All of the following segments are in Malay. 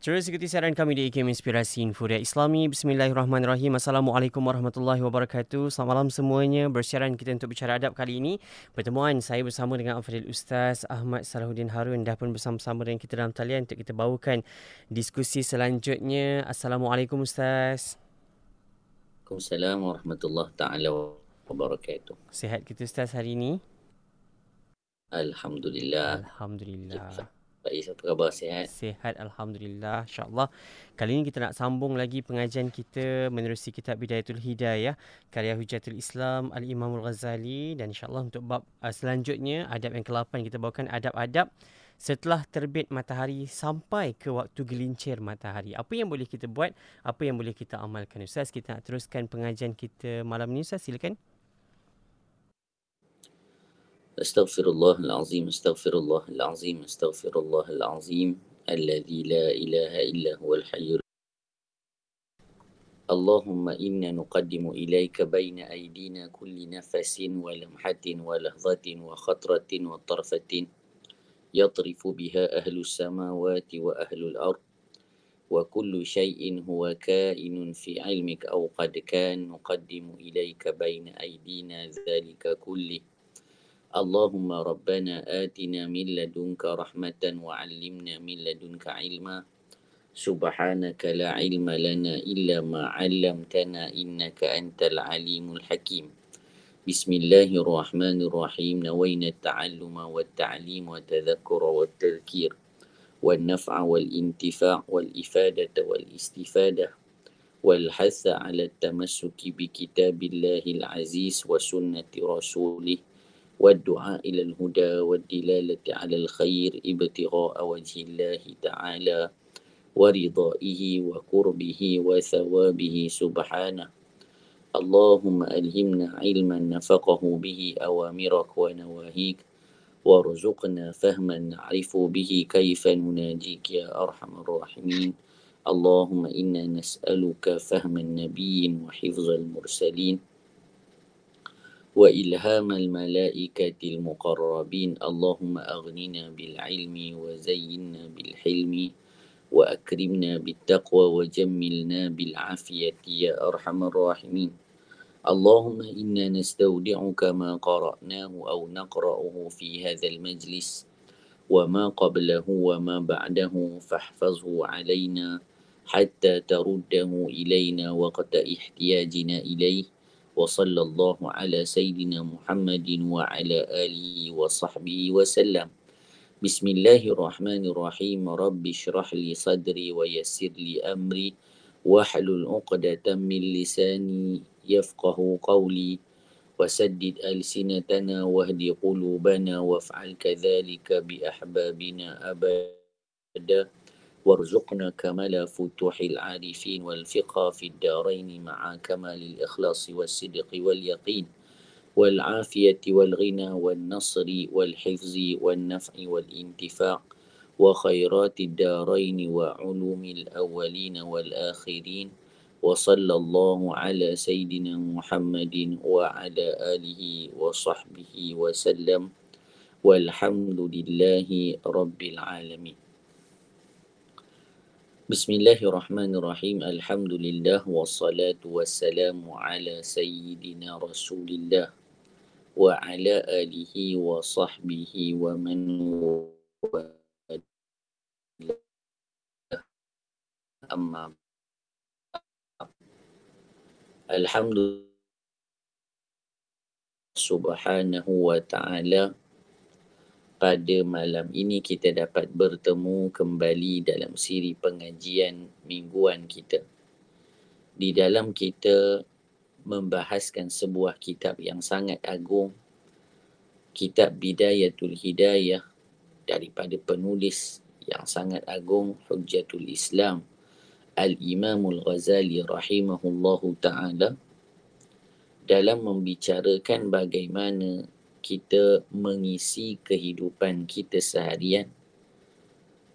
Terus ikuti siaran kami di IKM Inspirasi Infuria Islami. Bismillahirrahmanirrahim. Assalamualaikum warahmatullahi wabarakatuh. Selamat malam semuanya. Bersiaran kita untuk bicara adab kali ini. Pertemuan saya bersama dengan Afadil Ustaz Ahmad Salahuddin Harun dah pun bersama-sama dengan kita dalam talian untuk kita bawakan diskusi selanjutnya. Assalamualaikum Ustaz. Waalaikumsalam warahmatullahi taala wabarakatuh. Sihat kita Ustaz hari ini? Alhamdulillah. Alhamdulillah. Baik, apa khabar? Sihat? Sihat Alhamdulillah InsyaAllah. Kali ini kita nak sambung lagi pengajian kita Menerusi kitab Bidayatul Hidayah Karya Hujatul Islam Al-Imamul Ghazali Dan insyaAllah untuk bab uh, selanjutnya Adab yang ke-8 kita bawakan Adab-adab Setelah terbit matahari Sampai ke waktu gelincir matahari. Apa yang boleh kita buat? Apa yang boleh kita amalkan Ustaz? Kita nak teruskan pengajian kita malam ini Ustaz silakan أستغفر الله العظيم أستغفر الله العظيم أستغفر الله العظيم الذي لا إله إلا هو الحي اللهم إنا نقدم إليك بين أيدينا كل نفس ولمحة ولحظة وخطرة وطرفة يطرف بها أهل السماوات وأهل الأرض. وكل شيء هو كائن في علمك أو قد كان نقدم إليك بين أيدينا ذلك كله. اللهم ربنا آتنا من لدنك رحمة وعلمنا من لدنك علما. سبحانك لا علم لنا إلا ما علمتنا إنك أنت العليم الحكيم. بسم الله الرحمن الرحيم. نوينا التعلم والتعليم والتذكر والتذكير والنفع والانتفاع والإفادة والاستفادة والحث على التمسك بكتاب الله العزيز وسنة رسوله. والدعاء إلى الهدى والدلالة على الخير ابتغاء وجه الله تعالى ورضائه وقربه وثوابه سبحانه. اللهم ألهمنا علما نفقه به أوامرك ونواهيك وارزقنا فهما نعرف به كيف نناجيك يا أرحم الراحمين. اللهم إنا نسألك فهم النبي وحفظ المرسلين. وإلهام الملائكة المقربين. اللهم أغننا بالعلم وزينا بالحلم وأكرمنا بالتقوى وجملنا بالعافية يا أرحم الراحمين. اللهم إنا نستودعك ما قرأناه أو نقرأه في هذا المجلس. وما قبله وما بعده فاحفظه علينا حتى ترده إلينا وقت احتياجنا إليه. وصلى الله على سيدنا محمد وعلى آله وصحبه وسلم. بسم الله الرحمن الرحيم. رب اشرح لي صدري ويسر لي أمري واحلل عقدة من لساني يفقه قولي وسدد ألسنتنا واهد قلوبنا وافعل كذلك بأحبابنا أبدا. وارزقنا كمال فتوح العارفين والفقه في الدارين مع كمال الإخلاص والصدق واليقين والعافية والغنى والنصر والحفظ والنفع والانتفاع وخيرات الدارين وعلوم الأولين والآخرين وصلى الله على سيدنا محمد وعلى آله وصحبه وسلم والحمد لله رب العالمين بسم الله الرحمن الرحيم الحمد لله والصلاة والسلام على سيدنا رسول الله وعلى آله وصحبه ومن أما الحمد سبحانه وتعالى pada malam ini kita dapat bertemu kembali dalam siri pengajian mingguan kita. Di dalam kita membahaskan sebuah kitab yang sangat agung, kitab Bidayatul Hidayah daripada penulis yang sangat agung Hujjatul Islam Al-Imamul Ghazali rahimahullahu taala dalam membicarakan bagaimana kita mengisi kehidupan kita seharian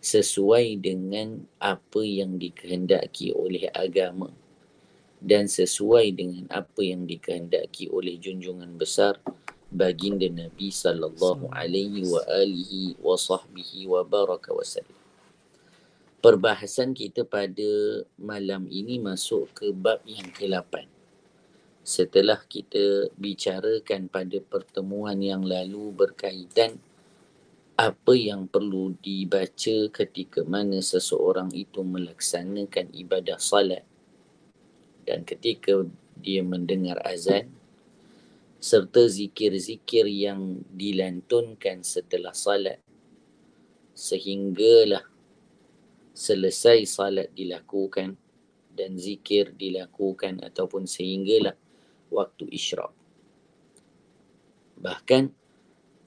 sesuai dengan apa yang dikehendaki oleh agama dan sesuai dengan apa yang dikehendaki oleh junjungan besar baginda Nabi sallallahu alaihi wa alihi wa sahbihi wa baraka wasallam. perbahasan kita pada malam ini masuk ke bab yang ke-8. Setelah kita bicarakan pada pertemuan yang lalu berkaitan apa yang perlu dibaca ketika mana seseorang itu melaksanakan ibadah salat. Dan ketika dia mendengar azan serta zikir-zikir yang dilantunkan setelah salat. Sehinggalah selesai salat dilakukan dan zikir dilakukan ataupun sehinggalah waktu isyraq. Bahkan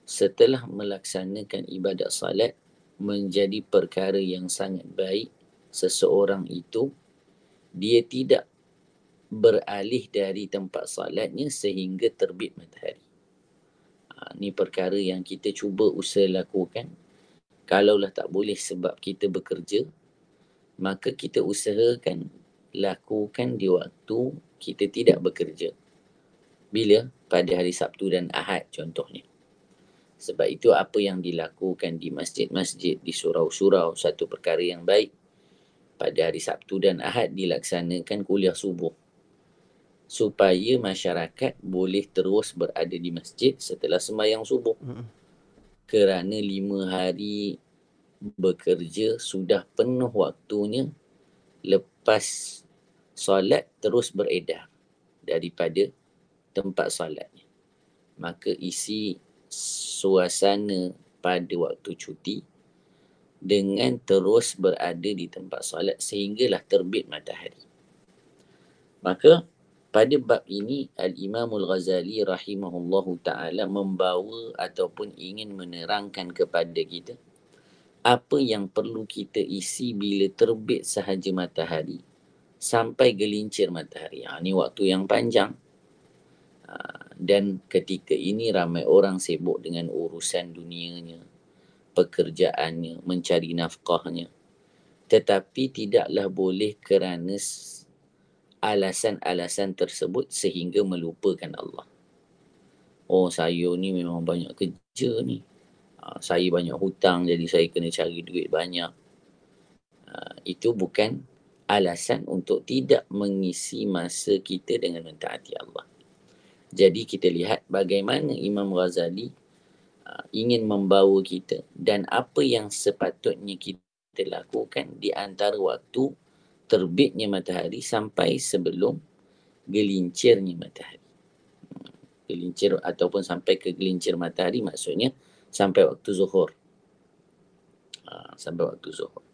setelah melaksanakan ibadat salat menjadi perkara yang sangat baik seseorang itu dia tidak beralih dari tempat salatnya sehingga terbit matahari. Ha, ini perkara yang kita cuba usaha lakukan. Kalaulah tak boleh sebab kita bekerja, maka kita usahakan lakukan di waktu kita tidak bekerja. Bila? Pada hari Sabtu dan Ahad contohnya. Sebab itu apa yang dilakukan di masjid-masjid, di surau-surau, satu perkara yang baik. Pada hari Sabtu dan Ahad dilaksanakan kuliah subuh. Supaya masyarakat boleh terus berada di masjid setelah sembahyang subuh. Kerana lima hari bekerja sudah penuh waktunya lepas solat terus beredar daripada tempat solatnya. Maka isi suasana pada waktu cuti dengan terus berada di tempat solat sehinggalah terbit matahari. Maka pada bab ini Al-Imam Al-Ghazali rahimahullahu taala membawa ataupun ingin menerangkan kepada kita apa yang perlu kita isi bila terbit sahaja matahari sampai gelincir matahari. Ha, ini waktu yang panjang. Ha, dan ketika ini ramai orang sibuk dengan urusan dunianya, pekerjaannya, mencari nafkahnya. Tetapi tidaklah boleh kerana alasan-alasan tersebut sehingga melupakan Allah. Oh saya ni memang banyak kerja ni. Ah, saya banyak hutang jadi saya kena cari duit banyak. Uh, itu bukan alasan untuk tidak mengisi masa kita dengan mentaati Allah. Jadi kita lihat bagaimana Imam Ghazali uh, ingin membawa kita dan apa yang sepatutnya kita lakukan di antara waktu terbitnya matahari sampai sebelum gelincirnya matahari. Gelincir ataupun sampai ke gelincir matahari maksudnya sampai waktu zuhur. Ha, sampai waktu zuhur.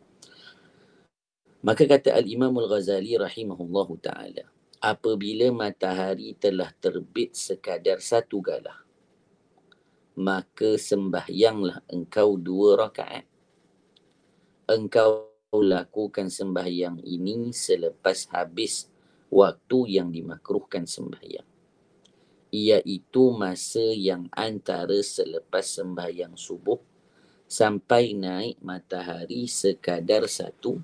Maka kata Al-Imam Al-Ghazali rahimahullah ta'ala. Apabila matahari telah terbit sekadar satu galah. Maka sembahyanglah engkau dua rakaat. Engkau lakukan sembahyang ini selepas habis waktu yang dimakruhkan sembahyang iaitu masa yang antara selepas sembahyang subuh sampai naik matahari sekadar satu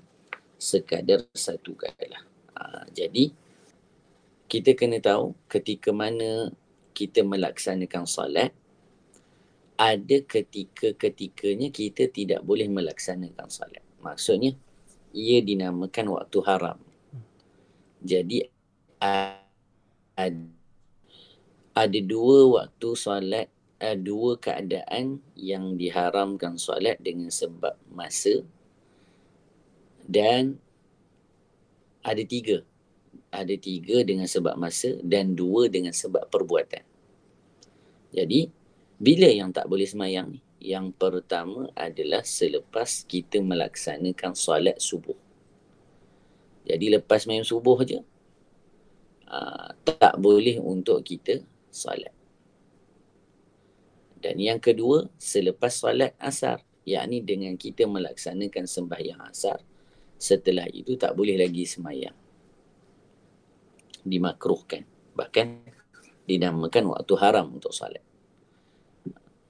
sekadar satu kali. Ha, jadi kita kena tahu ketika mana kita melaksanakan solat ada ketika-ketikanya kita tidak boleh melaksanakan solat. Maksudnya ia dinamakan waktu haram. Jadi ada ada dua waktu solat uh, dua keadaan yang diharamkan solat dengan sebab masa dan ada tiga ada tiga dengan sebab masa dan dua dengan sebab perbuatan jadi bila yang tak boleh semayang ni yang pertama adalah selepas kita melaksanakan solat subuh jadi lepas main subuh je uh, tak boleh untuk kita solat. Dan yang kedua, selepas solat asar. Yakni dengan kita melaksanakan sembahyang asar. Setelah itu tak boleh lagi semayang. Dimakruhkan. Bahkan dinamakan waktu haram untuk solat.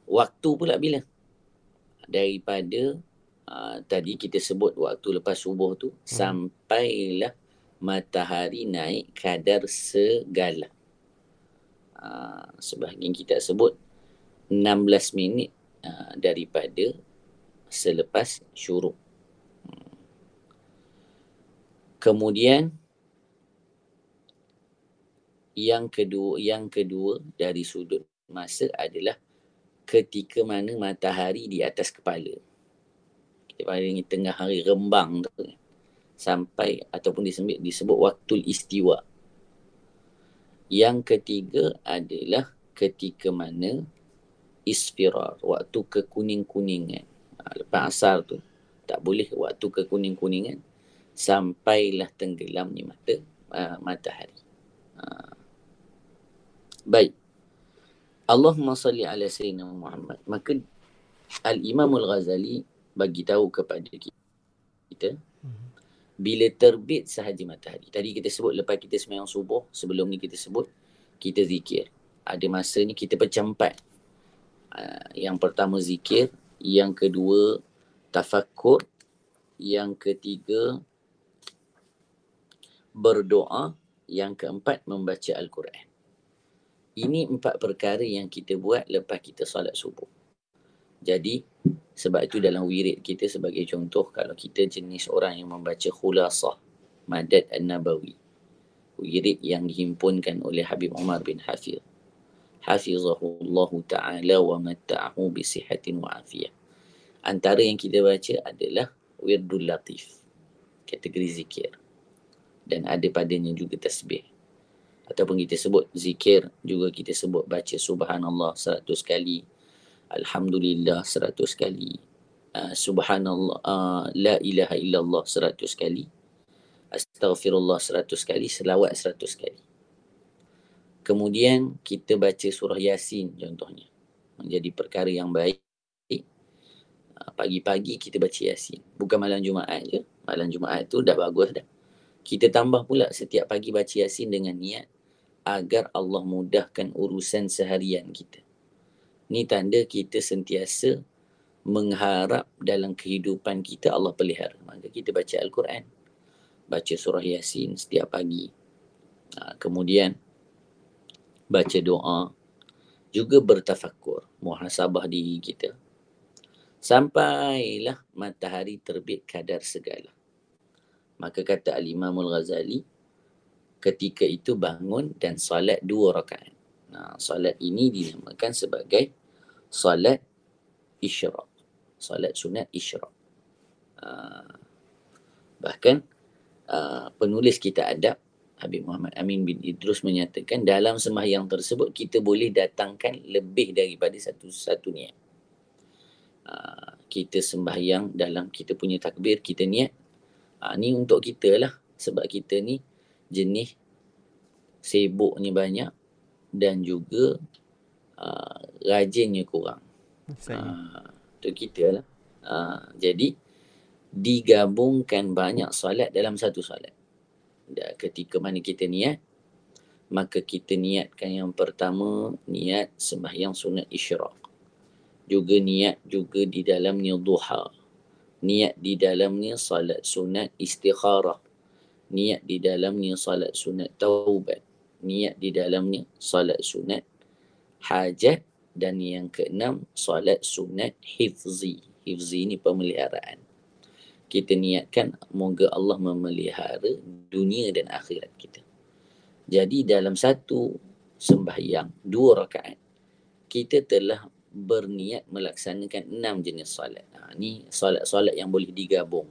Waktu pula bila? Daripada uh, tadi kita sebut waktu lepas subuh tu hmm. sampailah matahari naik kadar segala. Ah, sebahagian kita sebut 16 minit uh, daripada selepas syuruk. Hmm. Kemudian yang kedua yang kedua dari sudut masa adalah ketika mana matahari di atas kepala. Kita panggil tengah hari rembang tu sampai ataupun disebut disebut waktu istiwa. Yang ketiga adalah ketika mana isfirar, waktu kekuning-kuningan. Ha, lepas asar tu, tak boleh waktu kekuning-kuningan sampailah tenggelamnya mata uh, matahari. Uh. Baik. Allahumma salli ala sayyidina Muhammad. Maka Al-Imam Al-Ghazali bagi tahu kepada kita bila terbit sahaja matahari. Tadi kita sebut lepas kita sembahyang subuh, sebelum ni kita sebut kita zikir. Ada masa ni kita pecah empat. Uh, yang pertama zikir, yang kedua tafakkur, yang ketiga berdoa, yang keempat membaca Al-Quran. Ini empat perkara yang kita buat lepas kita solat subuh. Jadi, sebab itu dalam wirid kita sebagai contoh, kalau kita jenis orang yang membaca khulasah, madad an-nabawi, wirid yang dihimpunkan oleh Habib Umar bin Hafiz. Hafizahullahu ta'ala wa matta'ahu bisihatin wa afiyah. Antara yang kita baca adalah wirdul latif, kategori zikir dan ada padanya juga tasbih ataupun kita sebut zikir juga kita sebut baca subhanallah seratus kali alhamdulillah seratus kali uh, subhanallah uh, la ilaha illallah seratus kali astaghfirullah seratus kali selawat seratus kali. Kemudian kita baca surah yasin contohnya. Menjadi perkara yang baik. Uh, pagi-pagi kita baca yasin. Bukan malam jumaat je. Malam jumaat tu dah bagus dah kita tambah pula setiap pagi baca Yasin dengan niat agar Allah mudahkan urusan seharian kita. Ni tanda kita sentiasa mengharap dalam kehidupan kita Allah pelihara. Maka kita baca Al-Quran. Baca surah Yasin setiap pagi. Ha, kemudian baca doa. Juga bertafakur. Muhasabah diri kita. Sampailah matahari terbit kadar segala. Maka kata Al-Imam Al-Ghazali, ketika itu bangun dan salat dua rakaat. Nah, salat ini dinamakan sebagai salat isyraq. Salat sunat isyraq. Uh, bahkan uh, penulis kita adab Habib Muhammad Amin bin Idrus menyatakan dalam sembahyang tersebut kita boleh datangkan lebih daripada satu satu niat. Uh, kita sembahyang dalam kita punya takbir kita niat Ha, ni untuk kita lah. Sebab kita ni jenis sibuknya banyak dan juga uh, rajinnya kurang. Uh, untuk kita lah. Uh, jadi digabungkan banyak solat dalam satu solat. Dan ketika mana kita niat, maka kita niatkan yang pertama niat sembahyang sunat isyraq. Juga niat juga di dalamnya duha niat di dalamnya salat sunat istikharah. Niat di dalamnya salat sunat taubat. Niat di dalamnya salat sunat hajat. Dan yang keenam salat sunat hifzi. Hifzi ini pemeliharaan. Kita niatkan moga Allah memelihara dunia dan akhirat kita. Jadi dalam satu sembahyang dua rakaat kita telah berniat melaksanakan enam jenis solat. Ni solat-solat yang boleh digabung.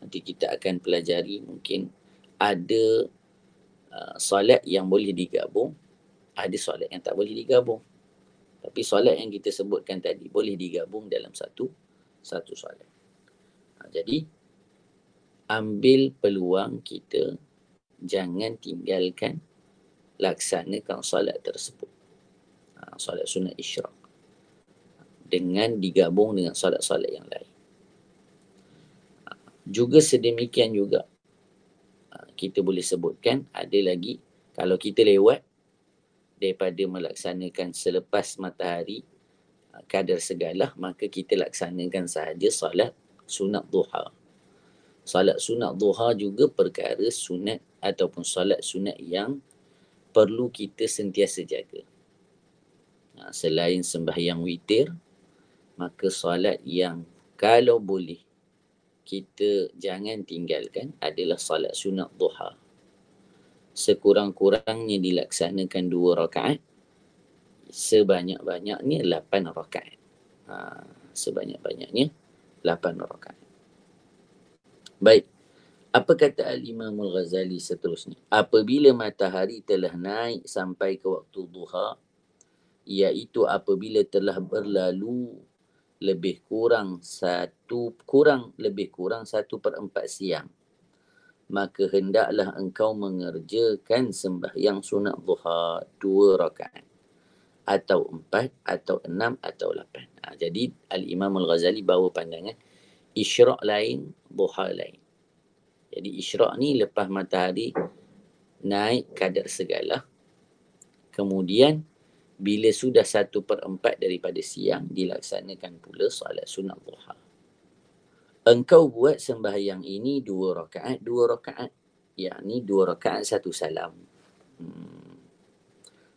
Nanti kita akan pelajari mungkin ada uh, solat yang boleh digabung, ada solat yang tak boleh digabung. Tapi solat yang kita sebutkan tadi boleh digabung dalam satu satu solat. Ha, jadi ambil peluang kita jangan tinggalkan laksanakan solat tersebut. Ha, solat sunat isyraq dengan digabung dengan solat-solat yang lain. Juga sedemikian juga kita boleh sebutkan ada lagi kalau kita lewat daripada melaksanakan selepas matahari kadar segala maka kita laksanakan sahaja solat sunat duha. Solat sunat duha juga perkara sunat ataupun solat sunat yang perlu kita sentiasa jaga. Selain sembahyang witir, maka solat yang kalau boleh kita jangan tinggalkan adalah salat sunat duha. Sekurang-kurangnya dilaksanakan dua rakaat. Sebanyak-banyaknya lapan rakaat. Ha, sebanyak-banyaknya lapan rakaat. Baik. Apa kata Al-Imam Al-Ghazali seterusnya? Apabila matahari telah naik sampai ke waktu duha, iaitu apabila telah berlalu lebih kurang satu kurang lebih kurang satu per empat siang maka hendaklah engkau mengerjakan sembahyang sunat duha dua rakaat atau empat atau enam atau lapan. Ha, jadi Al-Imam Al-Ghazali bawa pandangan isyrak lain, duha lain. Jadi isyrak ni lepas matahari naik kadar segala. Kemudian bila sudah satu per empat daripada siang dilaksanakan pula solat sunat duha. Engkau buat sembahyang ini dua rakaat, dua rakaat. Yakni dua rakaat satu salam. Hmm.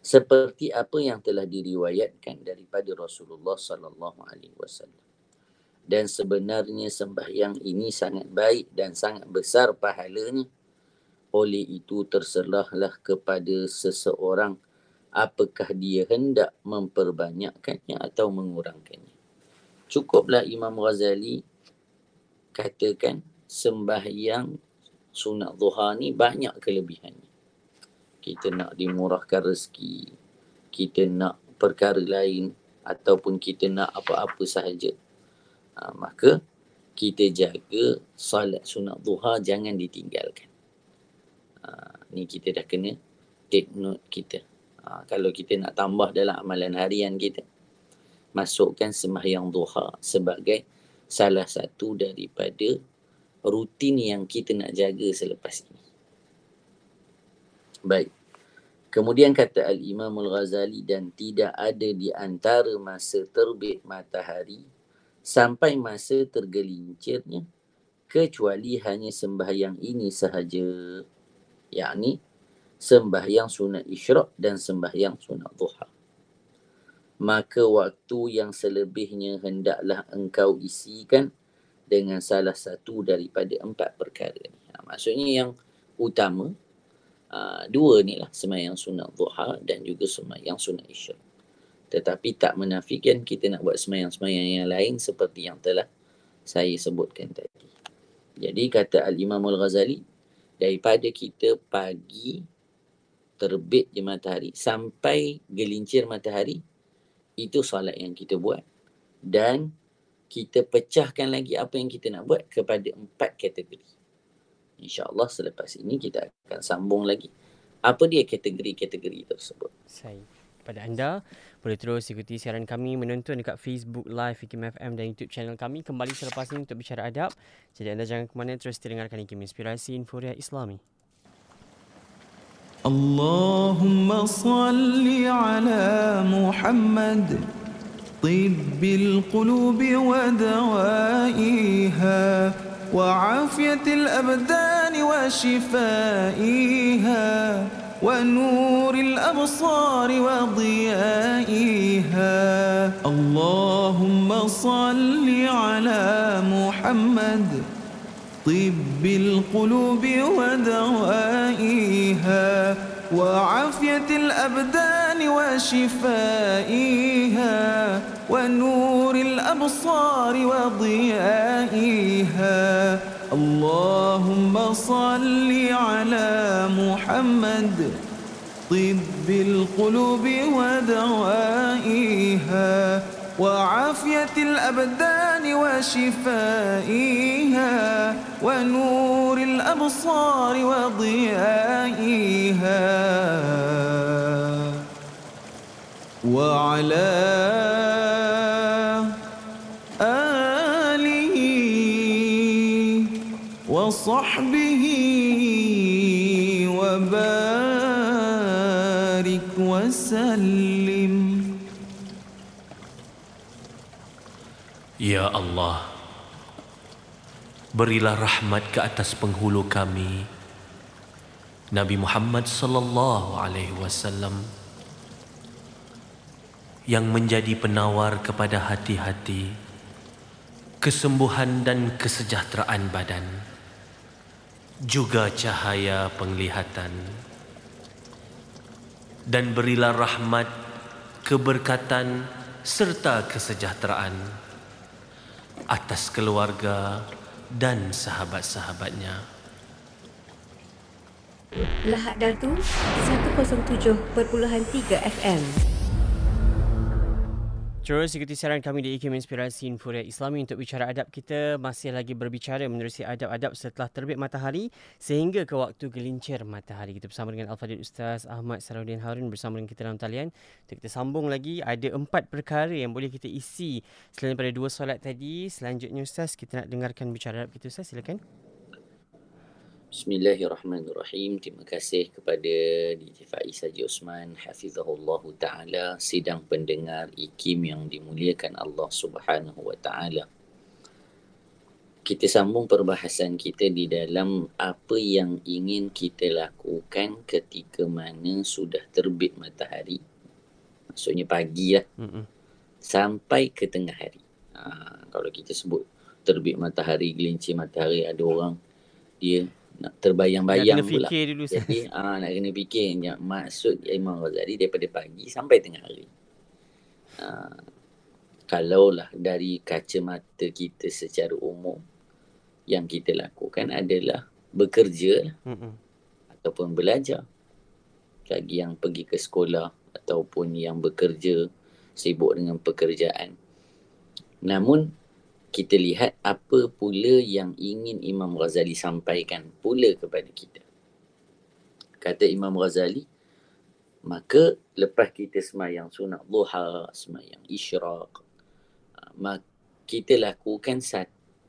Seperti apa yang telah diriwayatkan daripada Rasulullah sallallahu alaihi wasallam dan sebenarnya sembahyang ini sangat baik dan sangat besar pahalanya. Oleh itu terserahlah kepada seseorang apakah dia hendak memperbanyakkannya atau mengurangkannya. Cukuplah Imam Ghazali katakan sembahyang sunat duha ni banyak kelebihannya. Kita nak dimurahkan rezeki, kita nak perkara lain ataupun kita nak apa-apa sahaja ha, maka kita jaga salat sunat duha jangan ditinggalkan. Ha, ni kita dah kena take note kita. Ha, kalau kita nak tambah dalam amalan harian kita, masukkan sembahyang duha sebagai salah satu daripada rutin yang kita nak jaga selepas ini. Baik. Kemudian kata Al-Imam Al-Ghazali dan tidak ada di antara masa terbit matahari sampai masa tergelincirnya kecuali hanya sembahyang ini sahaja yakni sembahyang sunat isyraq dan sembahyang sunat duha. Maka waktu yang selebihnya hendaklah engkau isikan dengan salah satu daripada empat perkara ni. Ha, maksudnya yang utama uh, dua ni lah sembahyang sunat duha dan juga sembahyang sunat isyraq tetapi tak menafikan kita nak buat semayang-semayang yang lain seperti yang telah saya sebutkan tadi. Jadi kata Al-Imam Al-Ghazali, daripada kita pagi terbit je matahari sampai gelincir matahari, itu solat yang kita buat. Dan kita pecahkan lagi apa yang kita nak buat kepada empat kategori. InsyaAllah selepas ini kita akan sambung lagi. Apa dia kategori-kategori tersebut? Saya kepada anda. Boleh terus ikuti siaran kami menonton dekat Facebook Live Hikim FM dan YouTube channel kami kembali selepas ini untuk bicara adab. Jadi anda jangan ke mana terus dengarkan Hikim Inspirasi Inforia Islami. Allahumma salli ala Muhammad طب القلوب ودوائها وعافية الأبدان وشفائها ونور الأبصار وضيائها. اللهم صل على محمد. طب القلوب ودوائها وعافية الأبدان وشفائها ونور الأبصار وضيائها. اللهم صل على محمد. طب القلوب ودوائها وعافية الأبدان وشفائها ونور الأبصار وضيائها. وعلى وصحبه وبارك وسلم. Ya Allah Berilah rahmat ke atas penghulu kami Nabi Muhammad sallallahu alaihi wasallam yang menjadi penawar kepada hati-hati kesembuhan dan kesejahteraan badan, juga cahaya penglihatan. Dan berilah rahmat, keberkatan serta kesejahteraan atas keluarga dan sahabat-sahabatnya. Lahad Dartu 107.3 FM. Terus ikuti siaran kami di IKIM Inspirasi Infuria Islami untuk bicara adab kita masih lagi berbicara menerusi adab-adab setelah terbit matahari sehingga ke waktu gelincir matahari. Kita bersama dengan Al-Fadhil Ustaz Ahmad Sarudin Harun bersama dengan kita dalam talian. Untuk kita sambung lagi ada empat perkara yang boleh kita isi selain daripada dua solat tadi. Selanjutnya Ustaz kita nak dengarkan bicara adab kita Ustaz silakan. Bismillahirrahmanirrahim. Terima kasih kepada DJ Faiz Haji Osman hafizahullah taala sidang pendengar IKIM yang dimuliakan Allah Subhanahu wa taala. Kita sambung perbahasan kita di dalam apa yang ingin kita lakukan ketika mana sudah terbit matahari. Maksudnya pagi lah. Mm-mm. Sampai ke tengah hari. Ha, kalau kita sebut terbit matahari, gelincir matahari, ada orang dia nak terbayang-bayang Nak kena pula. fikir dulu Ustaz. Jadi ah nak kena fikir yang maksud Imam Ghazali daripada pagi sampai tengah hari. Ah, kalaulah dari kacamata kita secara umum yang kita lakukan adalah bekerja Mm-mm. ataupun belajar. Bagi yang pergi ke sekolah ataupun yang bekerja sibuk dengan pekerjaan. Namun kita lihat apa pula yang ingin Imam Ghazali sampaikan pula kepada kita. Kata Imam Ghazali, maka lepas kita semayang sunat duha, semayang isyraq, kita lakukan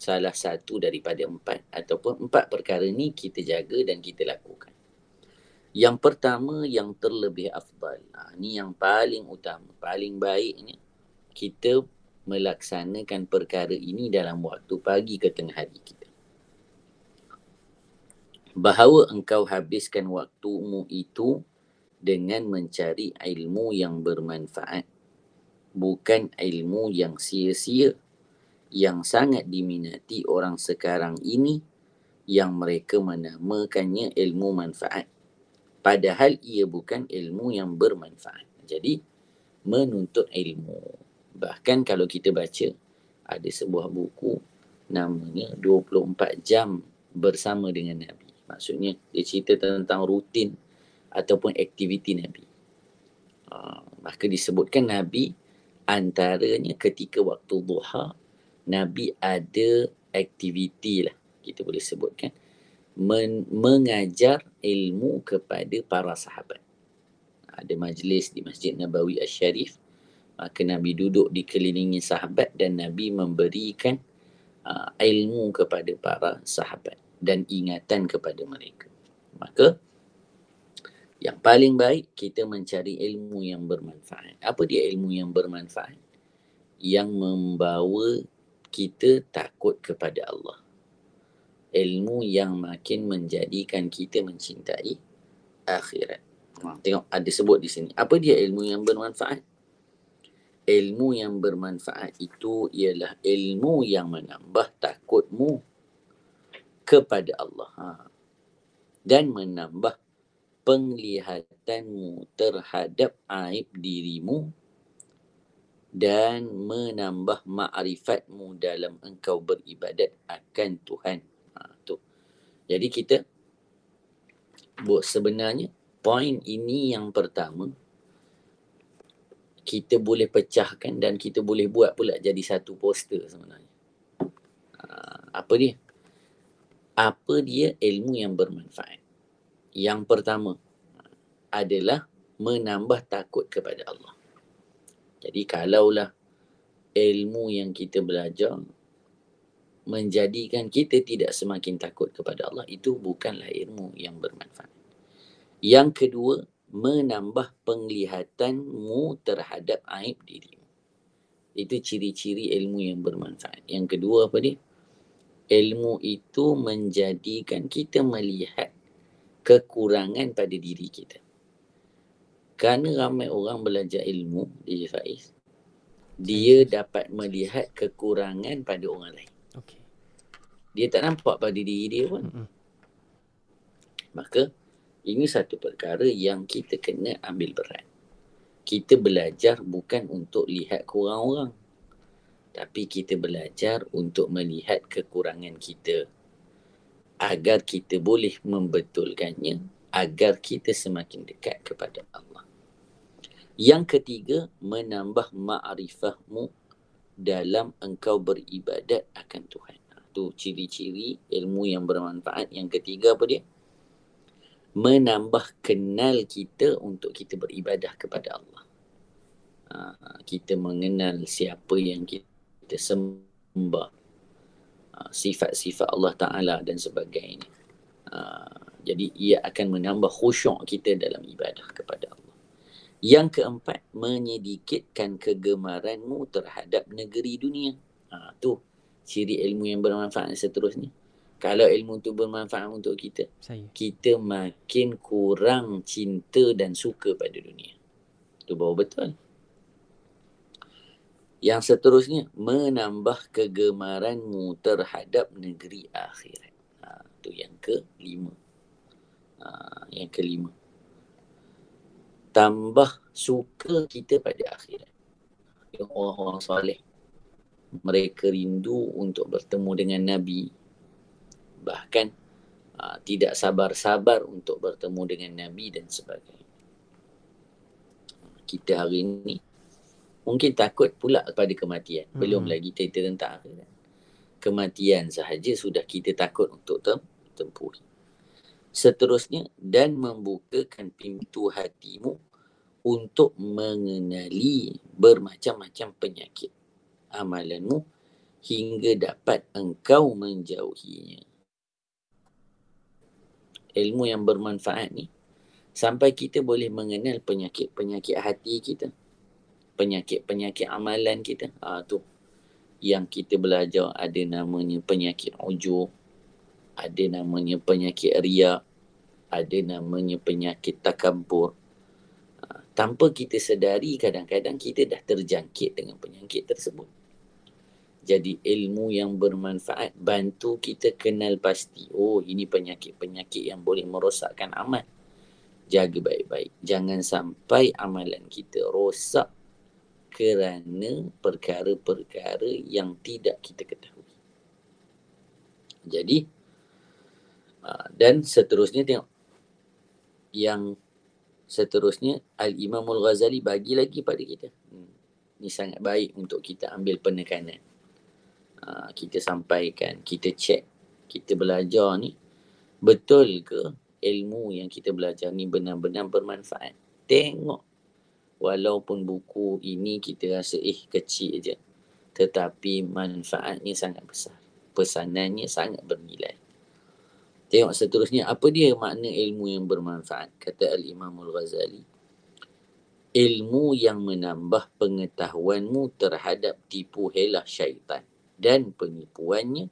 salah satu daripada empat ataupun empat perkara ni kita jaga dan kita lakukan. Yang pertama yang terlebih afdal. Ha, ni yang paling utama, paling baiknya kita melaksanakan perkara ini dalam waktu pagi ke tengah hari kita. Bahawa engkau habiskan waktumu itu dengan mencari ilmu yang bermanfaat. Bukan ilmu yang sia-sia yang sangat diminati orang sekarang ini yang mereka menamakannya ilmu manfaat. Padahal ia bukan ilmu yang bermanfaat. Jadi, menuntut ilmu. Bahkan kalau kita baca, ada sebuah buku namanya 24 jam bersama dengan Nabi. Maksudnya, dia cerita tentang rutin ataupun aktiviti Nabi. Uh, maka disebutkan Nabi antaranya ketika waktu duha, Nabi ada aktiviti lah, kita boleh sebutkan, men- mengajar ilmu kepada para sahabat. Ada majlis di Masjid Nabawi Asy-Syarif, maka Nabi duduk dikelilingi sahabat dan Nabi memberikan uh, ilmu kepada para sahabat dan ingatan kepada mereka. Maka yang paling baik kita mencari ilmu yang bermanfaat. Apa dia ilmu yang bermanfaat? Yang membawa kita takut kepada Allah. Ilmu yang makin menjadikan kita mencintai akhirat. Tengok ada sebut di sini. Apa dia ilmu yang bermanfaat? Ilmu yang bermanfaat itu ialah ilmu yang menambah takutmu kepada Allah. Ha. Dan menambah penglihatanmu terhadap aib dirimu dan menambah ma'rifatmu dalam engkau beribadat akan Tuhan. Ha, tu. Jadi kita buat sebenarnya poin ini yang pertama kita boleh pecahkan dan kita boleh buat pula jadi satu poster sebenarnya. Ha, apa dia? Apa dia ilmu yang bermanfaat? Yang pertama adalah menambah takut kepada Allah. Jadi kalaulah ilmu yang kita belajar menjadikan kita tidak semakin takut kepada Allah, itu bukanlah ilmu yang bermanfaat. Yang kedua, menambah penglihatanmu terhadap aib dirimu. Itu ciri-ciri ilmu yang bermanfaat. Yang kedua apa dia? Ilmu itu menjadikan kita melihat kekurangan pada diri kita. Kerana ramai orang belajar ilmu, DJ Faiz, dia dapat melihat kekurangan pada orang lain. Okey. Dia tak nampak pada diri dia pun. Mm-mm. Maka ini satu perkara yang kita kena ambil berat. Kita belajar bukan untuk lihat kurang orang. Tapi kita belajar untuk melihat kekurangan kita. Agar kita boleh membetulkannya. Agar kita semakin dekat kepada Allah. Yang ketiga, menambah ma'rifahmu dalam engkau beribadat akan Tuhan. Itu ciri-ciri ilmu yang bermanfaat. Yang ketiga apa dia? Menambah kenal kita untuk kita beribadah kepada Allah. Ha, kita mengenal siapa yang kita sembah. Ha, sifat-sifat Allah Ta'ala dan sebagainya. Ha, jadi ia akan menambah khusyuk kita dalam ibadah kepada Allah. Yang keempat, menyedikitkan kegemaranmu terhadap negeri dunia. Ha, tu ciri ilmu yang bermanfaat seterusnya kalau ilmu tu bermanfaat untuk kita, Saya. kita makin kurang cinta dan suka pada dunia. Itu baru betul. Yang seterusnya, menambah kegemaranmu terhadap negeri akhirat. Ha, itu yang kelima. Ha, yang kelima. Tambah suka kita pada akhirat. Yang orang-orang soleh. Mereka rindu untuk bertemu dengan Nabi bahkan uh, tidak sabar-sabar untuk bertemu dengan Nabi dan sebagainya. Kita hari ini mungkin takut pula kepada kematian. Belum Hmm. lagi cerita tentang akhirat. Kematian sahaja sudah kita takut untuk tem- tempuhi. Seterusnya dan membukakan pintu hatimu untuk mengenali bermacam-macam penyakit amalanmu hingga dapat engkau menjauhinya ilmu yang bermanfaat ni sampai kita boleh mengenal penyakit-penyakit hati kita penyakit-penyakit amalan kita. Ah tu yang kita belajar. Ada namanya penyakit ujub ada namanya penyakit riak ada namanya penyakit takabur Ah, tanpa kita sedari kadang-kadang kita dah terjangkit dengan penyakit tersebut jadi ilmu yang bermanfaat bantu kita kenal pasti. Oh ini penyakit-penyakit yang boleh merosakkan amal. Jaga baik-baik. Jangan sampai amalan kita rosak kerana perkara-perkara yang tidak kita ketahui. Jadi ah, dan seterusnya tengok. Yang seterusnya Al-Imam Al-Ghazali bagi lagi pada kita. Hmm. ini sangat baik untuk kita ambil penekanan uh, kita sampaikan, kita cek, kita belajar ni betul ke ilmu yang kita belajar ni benar-benar bermanfaat. Tengok walaupun buku ini kita rasa eh kecil je tetapi manfaatnya sangat besar. Pesanannya sangat bernilai. Tengok seterusnya apa dia makna ilmu yang bermanfaat kata Al-Imam Al-Ghazali. Ilmu yang menambah pengetahuanmu terhadap tipu helah syaitan dan penipuannya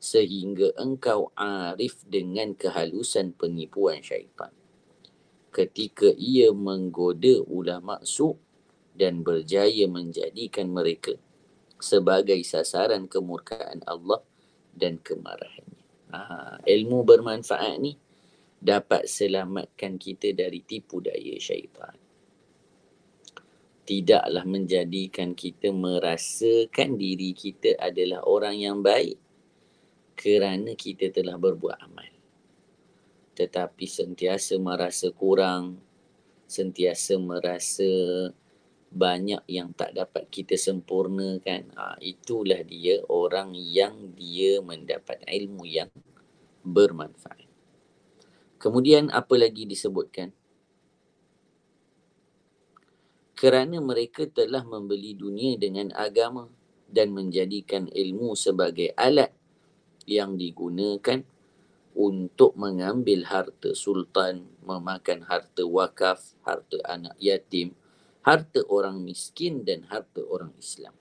sehingga engkau arif dengan kehalusan penipuan syaitan. Ketika ia menggoda ulama su dan berjaya menjadikan mereka sebagai sasaran kemurkaan Allah dan kemarahannya. Ha, ilmu bermanfaat ni dapat selamatkan kita dari tipu daya syaitan. Tidaklah menjadikan kita merasakan diri kita adalah orang yang baik kerana kita telah berbuat amal. Tetapi sentiasa merasa kurang, sentiasa merasa banyak yang tak dapat kita sempurnakan. Ha, itulah dia orang yang dia mendapat ilmu yang bermanfaat. Kemudian apa lagi disebutkan? Kerana mereka telah membeli dunia dengan agama dan menjadikan ilmu sebagai alat yang digunakan untuk mengambil harta sultan, memakan harta wakaf, harta anak yatim, harta orang miskin dan harta orang Islam.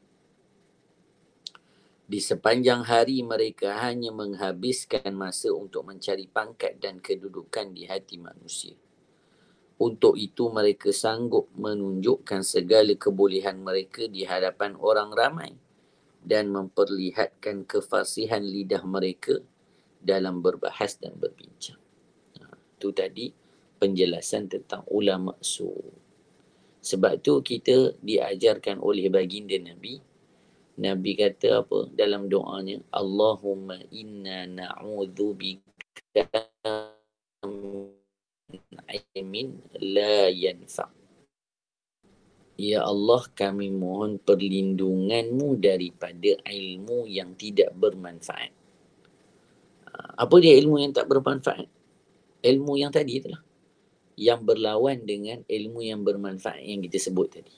Di sepanjang hari mereka hanya menghabiskan masa untuk mencari pangkat dan kedudukan di hati manusia. Untuk itu mereka sanggup menunjukkan segala kebolehan mereka di hadapan orang ramai dan memperlihatkan kefasihan lidah mereka dalam berbahas dan berbincang. Itu tadi penjelasan tentang ulama su. Sebab tu kita diajarkan oleh baginda Nabi. Nabi kata apa dalam doanya? Allahumma inna na'udhu bika ilmin la yanfa. Ya Allah kami mohon perlindunganmu daripada ilmu yang tidak bermanfaat. Apa dia ilmu yang tak bermanfaat? Ilmu yang tadi itulah. Yang berlawan dengan ilmu yang bermanfaat yang kita sebut tadi.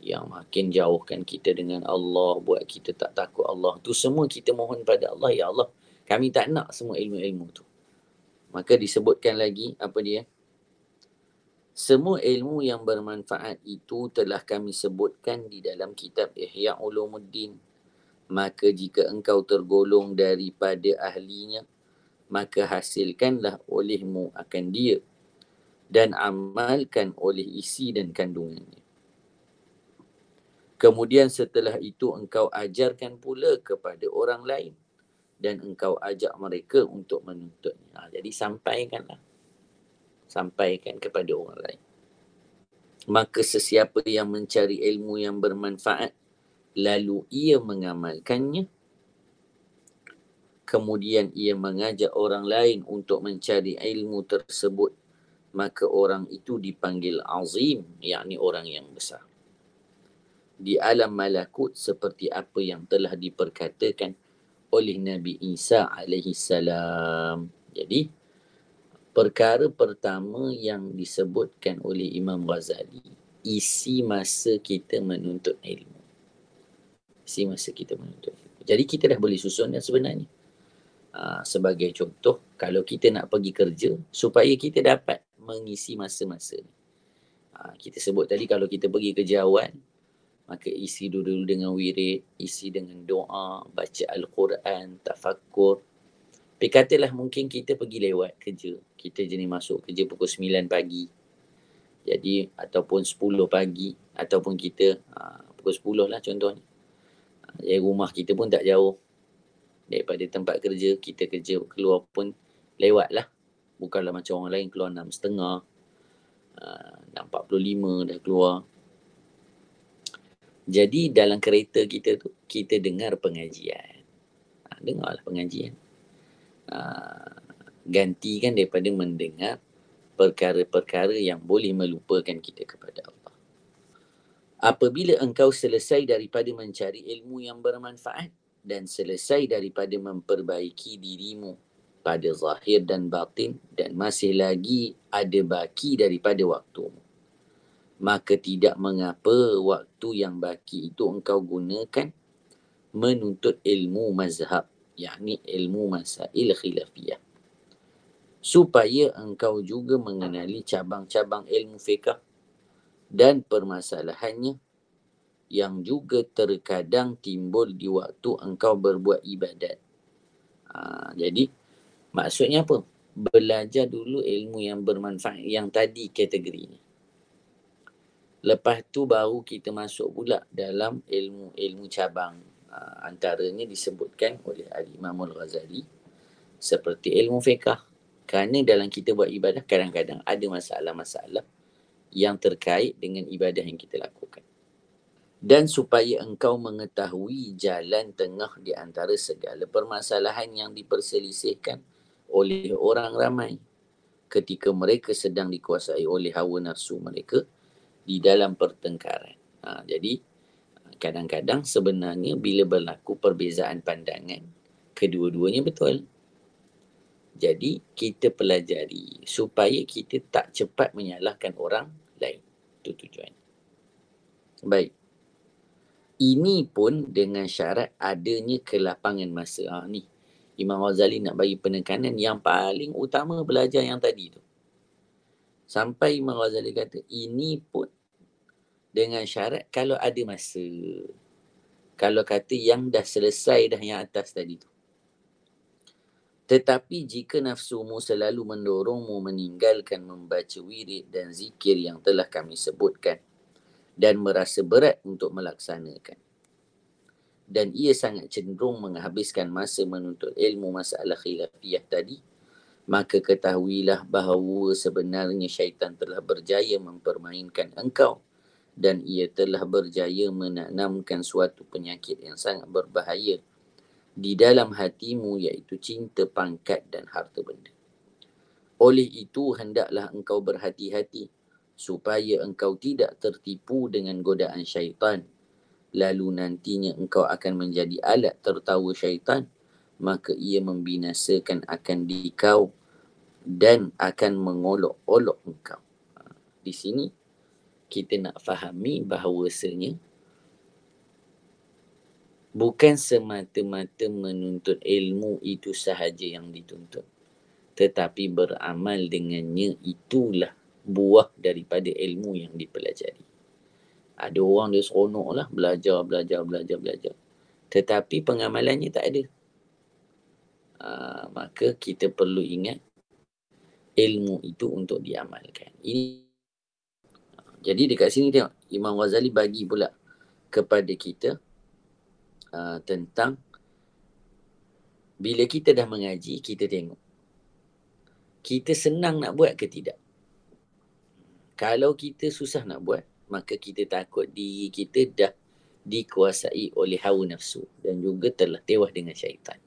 Yang makin jauhkan kita dengan Allah, buat kita tak takut Allah. Tu semua kita mohon pada Allah. Ya Allah, kami tak nak semua ilmu-ilmu tu. Maka disebutkan lagi apa dia? Semua ilmu yang bermanfaat itu telah kami sebutkan di dalam kitab Ihya Ulumuddin. Maka jika engkau tergolong daripada ahlinya, maka hasilkanlah olehmu akan dia dan amalkan oleh isi dan kandungannya. Kemudian setelah itu engkau ajarkan pula kepada orang lain dan engkau ajak mereka untuk menuntutnya. Ha, jadi sampaikanlah. Sampaikan kepada orang lain. Maka sesiapa yang mencari ilmu yang bermanfaat, lalu ia mengamalkannya, kemudian ia mengajak orang lain untuk mencari ilmu tersebut, maka orang itu dipanggil azim, yakni orang yang besar. Di alam malakut seperti apa yang telah diperkatakan oleh Nabi Isa alaihi salam. Jadi perkara pertama yang disebutkan oleh Imam Ghazali isi masa kita menuntut ilmu. Isi masa kita menuntut ilmu. Jadi kita dah boleh susun yang sebenarnya. Uh, sebagai contoh, kalau kita nak pergi kerja supaya kita dapat mengisi masa-masa ni. Uh, kita sebut tadi kalau kita pergi kejauhan, maka isi dulu dengan wirid, isi dengan doa, baca Al-Quran, tafakkur. Tapi katalah mungkin kita pergi lewat kerja. Kita jenis masuk kerja pukul 9 pagi. Jadi ataupun 10 pagi ataupun kita aa, ha, pukul 10 lah contohnya. Ha, jadi rumah kita pun tak jauh daripada tempat kerja. Kita kerja keluar pun lewat lah. Bukanlah macam orang lain keluar 6.30. Uh, 6.45 dah keluar. Jadi dalam kereta kita tu kita dengar pengajian. Ha, dengarlah pengajian. Ha, gantikan daripada mendengar perkara-perkara yang boleh melupakan kita kepada Allah. Apabila engkau selesai daripada mencari ilmu yang bermanfaat dan selesai daripada memperbaiki dirimu pada zahir dan batin dan masih lagi ada baki daripada waktumu maka tidak mengapa waktu yang baki itu engkau gunakan menuntut ilmu mazhab yakni ilmu masail khilafiyah supaya engkau juga mengenali cabang-cabang ilmu fiqh dan permasalahannya yang juga terkadang timbul di waktu engkau berbuat ibadat. Ha, jadi maksudnya apa? Belajar dulu ilmu yang bermanfaat yang tadi kategorinya. Lepas tu baru kita masuk pula dalam ilmu-ilmu cabang. Uh, antaranya disebutkan oleh Al-Imam Al-Ghazali seperti ilmu fiqah. Kerana dalam kita buat ibadah kadang-kadang ada masalah-masalah yang terkait dengan ibadah yang kita lakukan. Dan supaya engkau mengetahui jalan tengah di antara segala permasalahan yang diperselisihkan oleh orang ramai ketika mereka sedang dikuasai oleh hawa nafsu mereka, di dalam pertengkaran. Ha, jadi kadang-kadang sebenarnya bila berlaku perbezaan pandangan, kedua-duanya betul. Jadi kita pelajari supaya kita tak cepat menyalahkan orang lain. Itu tujuan. Baik. Ini pun dengan syarat adanya kelapangan masa. Ha, ni Imam Ghazali nak bagi penekanan yang paling utama belajar yang tadi tu. Sampai Imam Ghazali kata ini pun dengan syarat kalau ada masa. Kalau kata yang dah selesai dah yang atas tadi tu. Tetapi jika nafsumu selalu mendorongmu meninggalkan membaca wirid dan zikir yang telah kami sebutkan dan merasa berat untuk melaksanakan dan ia sangat cenderung menghabiskan masa menuntut ilmu masalah khilafiyah tadi maka ketahuilah bahawa sebenarnya syaitan telah berjaya mempermainkan engkau dan ia telah berjaya menanamkan suatu penyakit yang sangat berbahaya di dalam hatimu iaitu cinta pangkat dan harta benda. Oleh itu hendaklah engkau berhati-hati supaya engkau tidak tertipu dengan godaan syaitan lalu nantinya engkau akan menjadi alat tertawa syaitan maka ia membinasakan akan dikau dan akan mengolok-olok engkau. Ha, di sini kita nak fahami bahawasanya bukan semata-mata menuntut ilmu itu sahaja yang dituntut. Tetapi beramal dengannya itulah buah daripada ilmu yang dipelajari. Ada orang dia seronok lah belajar, belajar, belajar, belajar. Tetapi pengamalannya tak ada. Uh, maka kita perlu ingat ilmu itu untuk diamalkan. Ini jadi dekat sini tengok Imam Ghazali bagi pula kepada kita uh, tentang bila kita dah mengaji, kita tengok. Kita senang nak buat ke tidak? Kalau kita susah nak buat, maka kita takut diri kita dah dikuasai oleh hawa nafsu dan juga telah tewas dengan syaitan.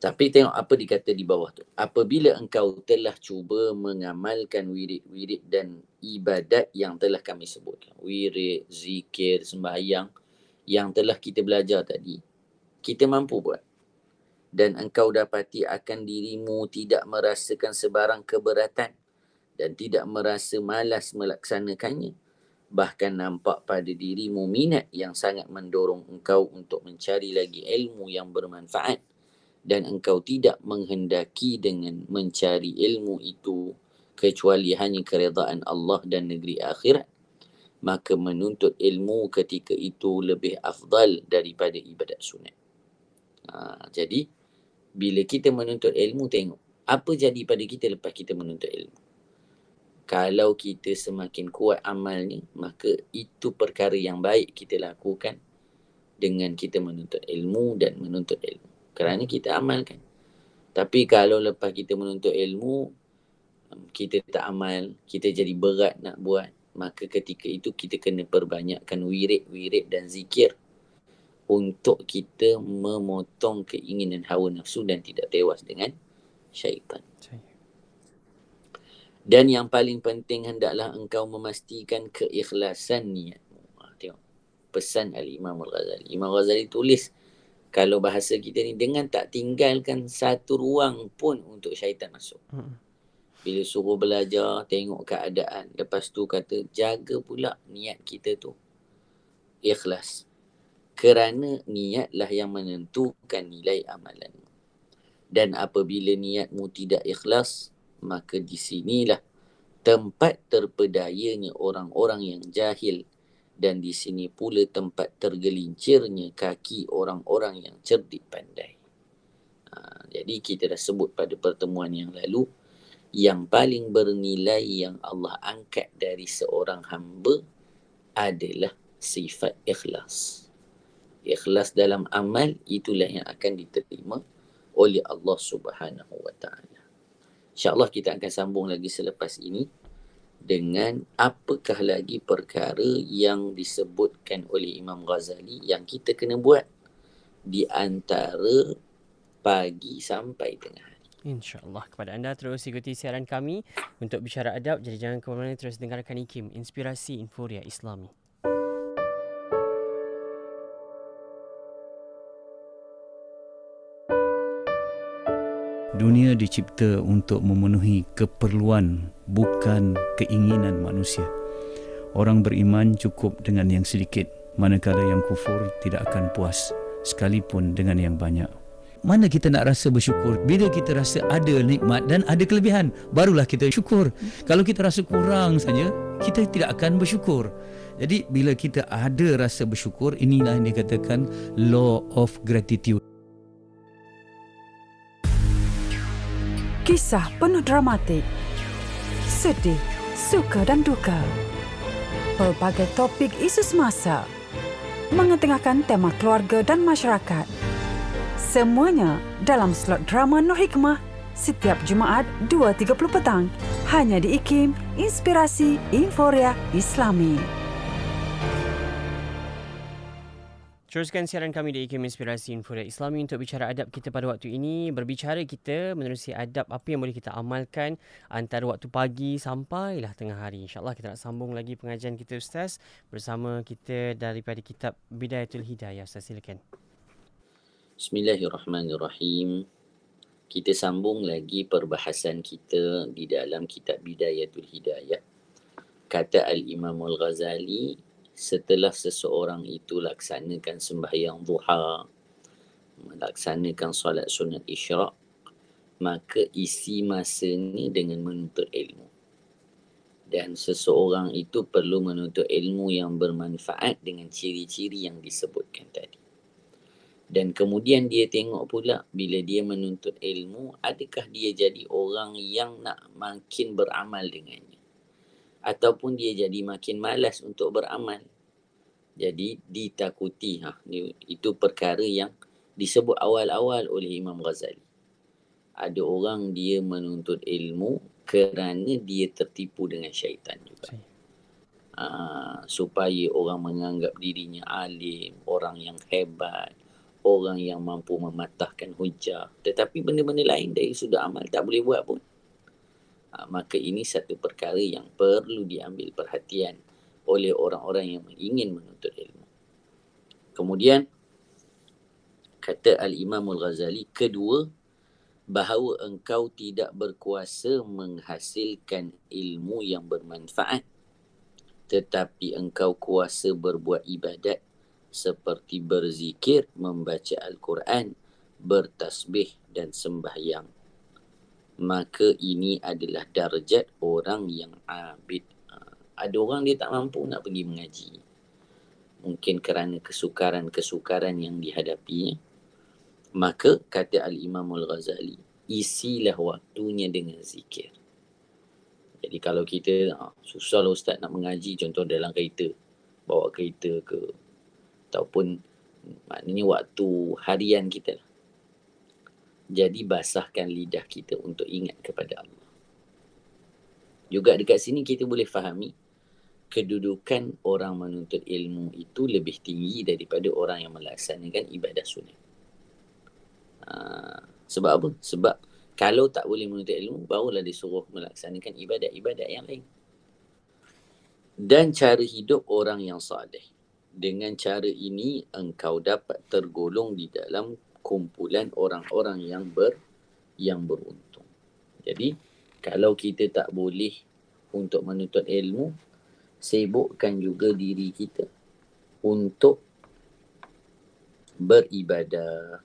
Tapi tengok apa dikata di bawah tu. Apabila engkau telah cuba mengamalkan wirid-wirid dan ibadat yang telah kami sebutkan. Wirid, zikir, sembahyang, yang telah kita belajar tadi, kita mampu buat. Dan engkau dapati akan dirimu tidak merasakan sebarang keberatan dan tidak merasa malas melaksanakannya. Bahkan nampak pada dirimu minat yang sangat mendorong engkau untuk mencari lagi ilmu yang bermanfaat dan engkau tidak menghendaki dengan mencari ilmu itu kecuali hanya keredaan Allah dan negeri akhirat maka menuntut ilmu ketika itu lebih afdal daripada ibadat sunat. Ha, jadi, bila kita menuntut ilmu, tengok apa jadi pada kita lepas kita menuntut ilmu. Kalau kita semakin kuat amalnya, maka itu perkara yang baik kita lakukan dengan kita menuntut ilmu dan menuntut ilmu. Kerana kita amalkan. Tapi kalau lepas kita menuntut ilmu, kita tak amal, kita jadi berat nak buat, maka ketika itu kita kena perbanyakkan wirid-wirid dan zikir untuk kita memotong keinginan hawa nafsu dan tidak tewas dengan syaitan. Dan yang paling penting hendaklah engkau memastikan keikhlasan niatmu. Ha, tengok pesan Al-Imam Al-Ghazali. Imam Al-Ghazali tulis kalau bahasa kita ni dengan tak tinggalkan satu ruang pun untuk syaitan masuk. Hmm. Bila suruh belajar, tengok keadaan. Lepas tu kata, jaga pula niat kita tu. Ikhlas. Kerana niatlah yang menentukan nilai amalan. Dan apabila niatmu tidak ikhlas, maka di sinilah tempat terpedayanya orang-orang yang jahil. Dan di sini pula tempat tergelincirnya kaki orang-orang yang cerdik pandai. Ha, jadi kita dah sebut pada pertemuan yang lalu, yang paling bernilai yang Allah angkat dari seorang hamba adalah sifat ikhlas. Ikhlas dalam amal itulah yang akan diterima oleh Allah Subhanahu wa taala. Insya-Allah kita akan sambung lagi selepas ini dengan apakah lagi perkara yang disebutkan oleh Imam Ghazali yang kita kena buat di antara pagi sampai tengah InsyaAllah kepada anda terus ikuti siaran kami untuk bicara adab. Jadi jangan ke mana-mana terus dengarkan IKIM, Inspirasi Inforia Islami. Dunia dicipta untuk memenuhi keperluan bukan keinginan manusia. Orang beriman cukup dengan yang sedikit, manakala yang kufur tidak akan puas sekalipun dengan yang banyak. Mana kita nak rasa bersyukur? Bila kita rasa ada nikmat dan ada kelebihan barulah kita syukur. Kalau kita rasa kurang saja kita tidak akan bersyukur. Jadi bila kita ada rasa bersyukur inilah yang dikatakan law of gratitude Kisah penuh dramatik, sedih, suka dan duka. Pelbagai topik isu semasa mengetengahkan tema keluarga dan masyarakat. Semuanya dalam slot drama Nur Hikmah setiap Jumaat 2.30 petang hanya di IKIM Inspirasi Inforia Islami. Teruskan siaran kami di IKIM Inspirasi Inforia Islami untuk bicara adab kita pada waktu ini. Berbicara kita menerusi adab apa yang boleh kita amalkan antara waktu pagi sampailah tengah hari. InsyaAllah kita nak sambung lagi pengajian kita Ustaz bersama kita daripada kitab Bidayatul Hidayah. Ustaz silakan. Bismillahirrahmanirrahim. Kita sambung lagi perbahasan kita di dalam kitab Bidayatul Hidayah. Kata Al-Imam Al-Ghazali, setelah seseorang itu laksanakan sembahyang duha, melaksanakan solat sunat isyraq, maka isi masanya dengan menuntut ilmu. Dan seseorang itu perlu menuntut ilmu yang bermanfaat dengan ciri-ciri yang disebutkan tadi. Dan kemudian dia tengok pula bila dia menuntut ilmu, adakah dia jadi orang yang nak makin beramal dengannya ataupun dia jadi makin malas untuk beramal. Jadi ditakuti ha itu perkara yang disebut awal-awal oleh Imam Ghazali. Ada orang dia menuntut ilmu kerana dia tertipu dengan syaitan juga. Uh, supaya orang menganggap dirinya alim, orang yang hebat, orang yang mampu mematahkan hujah. Tetapi benda-benda lain dari sudah amal tak boleh buat pun ha, maka ini satu perkara yang perlu diambil perhatian oleh orang-orang yang ingin menuntut ilmu. Kemudian kata Al-Imam Al-Ghazali kedua bahawa engkau tidak berkuasa menghasilkan ilmu yang bermanfaat tetapi engkau kuasa berbuat ibadat seperti berzikir, membaca Al-Quran, bertasbih dan sembahyang maka ini adalah darjat orang yang abid. Ha, ada orang dia tak mampu nak pergi mengaji. Mungkin kerana kesukaran-kesukaran yang dihadapinya. Maka kata Al-Imam Al-Ghazali, isilah waktunya dengan zikir. Jadi kalau kita ha, susah lah ustaz nak mengaji contoh dalam kereta. Bawa kereta ke ataupun maknanya waktu harian kita lah jadi basahkan lidah kita untuk ingat kepada Allah. Juga dekat sini kita boleh fahami kedudukan orang menuntut ilmu itu lebih tinggi daripada orang yang melaksanakan ibadah sunat. Ha, sebab apa? Sebab kalau tak boleh menuntut ilmu, barulah disuruh melaksanakan ibadat-ibadat yang lain. Dan cara hidup orang yang salih. Dengan cara ini, engkau dapat tergolong di dalam kumpulan orang-orang yang ber yang beruntung. Jadi kalau kita tak boleh untuk menuntut ilmu, sibukkan juga diri kita untuk beribadah.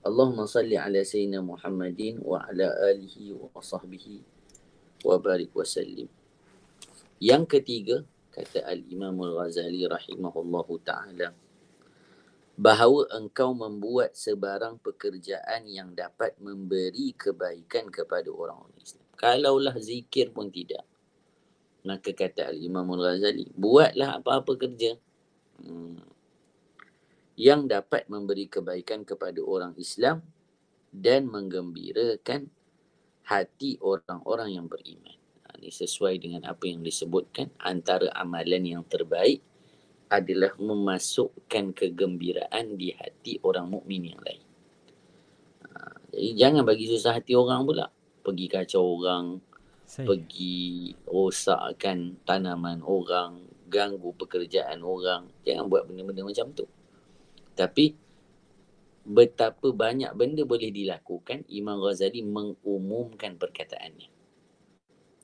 Allahumma salli ala sayyidina Muhammadin wa ala alihi wa sahbihi wa barik wa sallim. Yang ketiga, kata Al-Imam Al-Ghazali rahimahullahu ta'ala, bahawa engkau membuat sebarang pekerjaan yang dapat memberi kebaikan kepada orang-orang Islam. Kalaulah zikir pun tidak. Maka kata Al-Imam Al-Ghazali, buatlah apa-apa kerja hmm, yang dapat memberi kebaikan kepada orang Islam dan menggembirakan hati orang-orang yang beriman. Ha, ini sesuai dengan apa yang disebutkan antara amalan yang terbaik adalah memasukkan kegembiraan di hati orang mukmin yang lain. Ha, jadi jangan bagi susah hati orang pula. Pergi kacau orang, Saya. pergi rosakkan tanaman orang, ganggu pekerjaan orang. Jangan buat benda-benda macam tu. Tapi betapa banyak benda boleh dilakukan, Imam Ghazali mengumumkan perkataannya.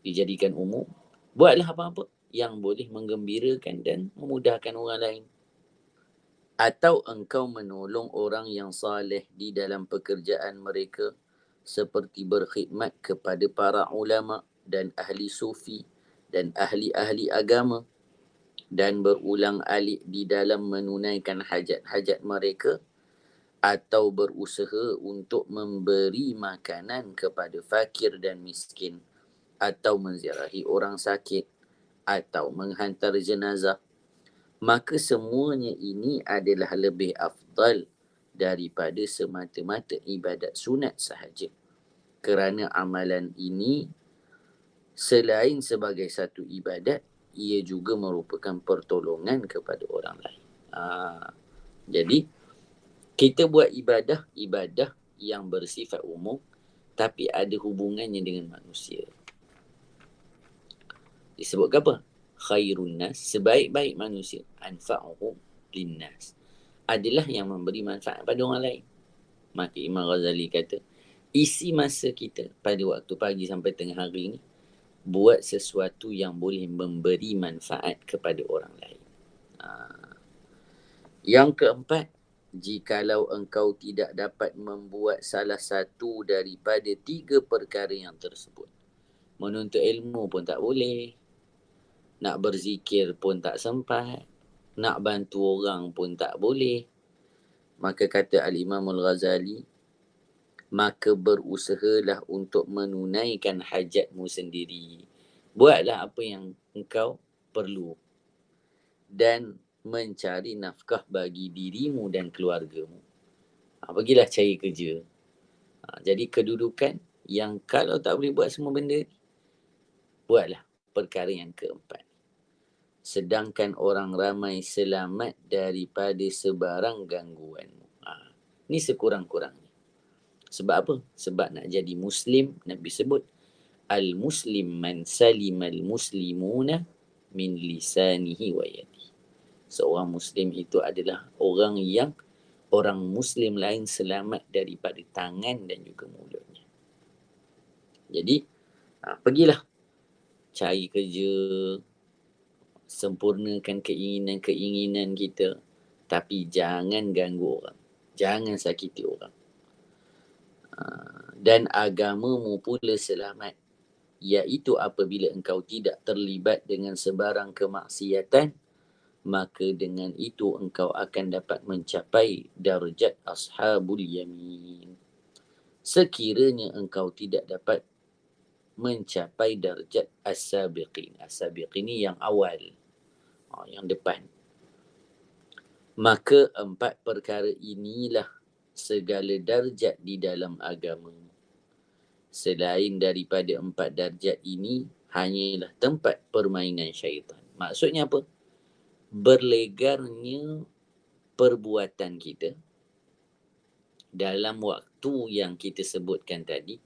Dijadikan umum, buatlah apa-apa yang boleh menggembirakan dan memudahkan orang lain. Atau engkau menolong orang yang saleh di dalam pekerjaan mereka seperti berkhidmat kepada para ulama dan ahli sufi dan ahli-ahli agama dan berulang alik di dalam menunaikan hajat-hajat mereka atau berusaha untuk memberi makanan kepada fakir dan miskin atau menziarahi orang sakit atau menghantar jenazah. Maka semuanya ini adalah lebih afdal daripada semata-mata ibadat sunat sahaja. Kerana amalan ini selain sebagai satu ibadat ia juga merupakan pertolongan kepada orang lain. Ha, jadi kita buat ibadah ibadah yang bersifat umum tapi ada hubungannya dengan manusia disebut apa khairun nas sebaik-baik manusia anfa'uhum linnas adalah yang memberi manfaat pada orang lain maka Imam Ghazali kata isi masa kita pada waktu pagi sampai tengah hari ni buat sesuatu yang boleh memberi manfaat kepada orang lain ha. yang keempat jikalau engkau tidak dapat membuat salah satu daripada tiga perkara yang tersebut. Menuntut ilmu pun tak boleh. Nak berzikir pun tak sempat. Nak bantu orang pun tak boleh. Maka kata Al-Imam Al-Ghazali, maka berusahalah untuk menunaikan hajatmu sendiri. Buatlah apa yang engkau perlu. Dan mencari nafkah bagi dirimu dan keluargamu. Ha, pergilah cari kerja. Ha, jadi kedudukan yang kalau tak boleh buat semua benda buatlah perkara yang keempat. Sedangkan orang ramai selamat daripada sebarang gangguanmu. Ha, ni sekurang-kurangnya. Sebab apa? Sebab nak jadi Muslim, Nabi sebut, Al-Muslim man salimal muslimuna min lisanihi wa yadi seorang muslim itu adalah orang yang orang muslim lain selamat daripada tangan dan juga mulutnya. Jadi ha, pergilah cari kerja sempurnakan keinginan-keinginan kita tapi jangan ganggu orang. Jangan sakiti orang. Ha, dan agamamu pula selamat iaitu apabila engkau tidak terlibat dengan sebarang kemaksiatan maka dengan itu engkau akan dapat mencapai darjat ashabul yamin. Sekiranya engkau tidak dapat mencapai darjat as-sabiqin. As-sabiqin ini yang awal. Oh, yang depan. Maka empat perkara inilah segala darjat di dalam agama. Selain daripada empat darjat ini, hanyalah tempat permainan syaitan. Maksudnya apa? berlegarnya perbuatan kita dalam waktu yang kita sebutkan tadi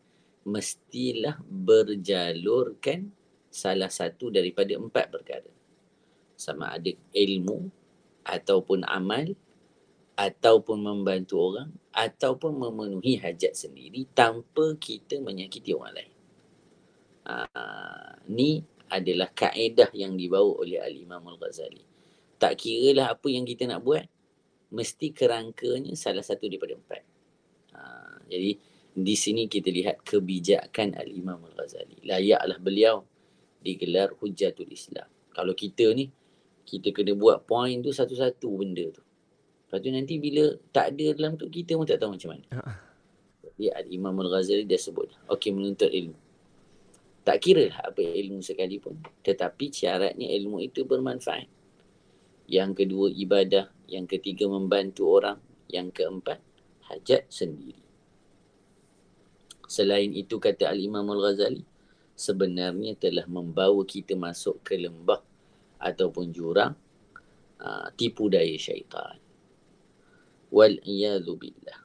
mestilah berjalurkan salah satu daripada empat perkara. Sama ada ilmu ataupun amal ataupun membantu orang ataupun memenuhi hajat sendiri tanpa kita menyakiti orang lain. Ah, ni adalah kaedah yang dibawa oleh Al-Imam Al-Ghazali tak kira lah apa yang kita nak buat mesti kerangkanya salah satu daripada empat. Ha, jadi di sini kita lihat kebijakan Al-Imam Al-Ghazali. Layaklah beliau digelar Hujjatul Islam. Kalau kita ni kita kena buat point tu satu-satu benda tu. Lepas tu nanti bila tak ada dalam tu kita pun tak tahu macam mana. Jadi Al-Imam Al-Ghazali dia sebut okey menuntut ilmu. Tak kira lah apa ilmu sekalipun tetapi syaratnya ilmu itu bermanfaat. Yang kedua ibadah, yang ketiga membantu orang, yang keempat hajat sendiri. Selain itu kata Al-Imam Al-Ghazali, sebenarnya telah membawa kita masuk ke lembah ataupun jurang uh, tipu daya syaitan. Wal billah.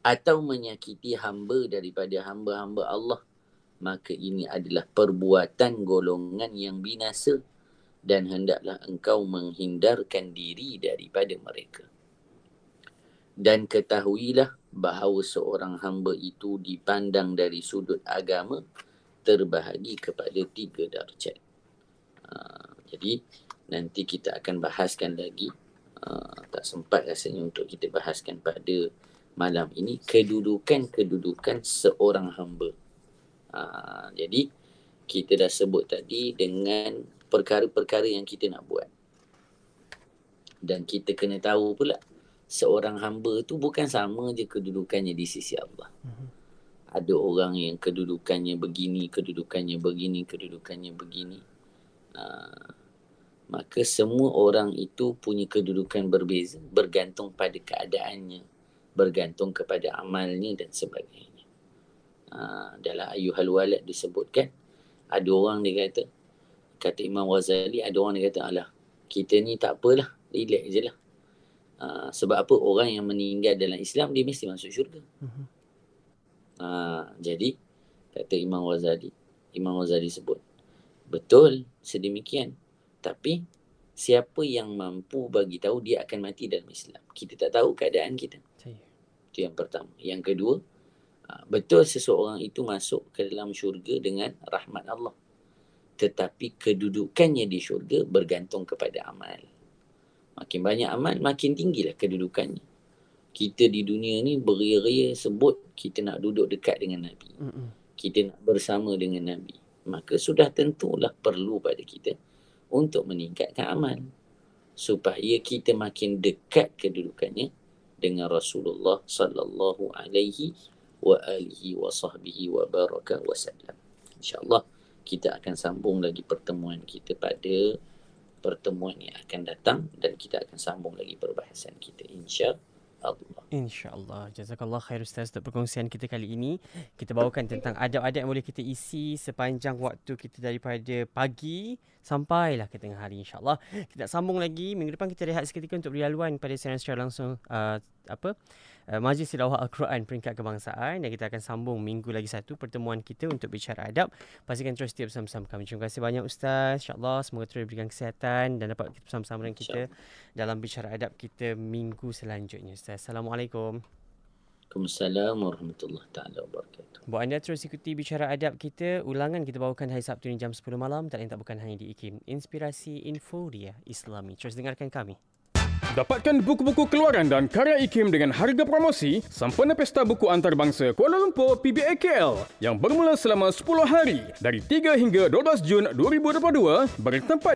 Atau menyakiti hamba daripada hamba-hamba Allah, maka ini adalah perbuatan golongan yang binasa dan hendaklah engkau menghindarkan diri daripada mereka. Dan ketahuilah bahawa seorang hamba itu dipandang dari sudut agama terbahagi kepada tiga darjat. Uh, jadi nanti kita akan bahaskan lagi. Uh, tak sempat rasanya untuk kita bahaskan pada malam ini kedudukan-kedudukan seorang hamba. Uh, jadi kita dah sebut tadi dengan perkara-perkara yang kita nak buat. Dan kita kena tahu pula seorang hamba tu bukan sama je kedudukannya di sisi Allah. Ada orang yang kedudukannya begini, kedudukannya begini, kedudukannya begini. Uh, maka semua orang itu punya kedudukan berbeza bergantung pada keadaannya, bergantung kepada amalnya dan sebagainya. Uh, dalam ayuhal walad disebutkan ada orang dia kata kata Imam Ghazali ada orang dia kata alah kita ni tak apalah relax je lah uh, sebab apa? Orang yang meninggal dalam Islam dia mesti masuk syurga. Uh, jadi kata Imam Ghazali Imam Ghazali sebut betul sedemikian. Tapi siapa yang mampu bagi tahu dia akan mati dalam Islam. Kita tak tahu keadaan kita. Saya. itu yang pertama. Yang kedua uh, betul seseorang itu masuk ke dalam syurga dengan rahmat Allah. Tetapi kedudukannya di syurga bergantung kepada amal. Makin banyak amal, makin tinggilah kedudukannya. Kita di dunia ni beria-ria sebut kita nak duduk dekat dengan Nabi. Mm-mm. Kita nak bersama dengan Nabi. Maka sudah tentulah perlu pada kita untuk meningkatkan amal. Supaya kita makin dekat kedudukannya dengan Rasulullah sallallahu alaihi wa alihi wa sahbihi wa baraka wa sallam. InsyaAllah kita akan sambung lagi pertemuan kita pada pertemuan yang akan datang dan kita akan sambung lagi perbahasan kita insya Allah. InsyaAllah. Jazakallah khair Ustaz untuk perkongsian kita kali ini. Kita bawakan tentang adab-adab yang boleh kita isi sepanjang waktu kita daripada pagi sampailah ke tengah hari insyaAllah. Kita sambung lagi. Minggu depan kita rehat seketika untuk beri haluan pada siaran secara langsung uh, apa uh, Majlis Tilawah Al-Quran peringkat kebangsaan dan kita akan sambung minggu lagi satu pertemuan kita untuk bicara adab. Pastikan terus setia bersama-sama kami. Terima kasih banyak Ustaz. InsyaAllah semoga terus diberikan kesihatan dan dapat kita bersama-sama dengan kita dalam bicara adab kita minggu selanjutnya Ustaz. Assalamualaikum. Waalaikumsalam warahmatullahi taala wabarakatuh. Buat anda terus ikuti bicara adab kita. Ulangan kita bawakan hari Sabtu ni jam 10 malam. Tak lain tak bukan hanya di IKIM. Inspirasi Info dia Islami. Terus dengarkan kami. Dapatkan buku-buku keluaran dan karya IKIM dengan harga promosi sempena Pesta Buku Antarabangsa Kuala Lumpur PBAKL yang bermula selama 10 hari dari 3 hingga 12 Jun 2022 bertempat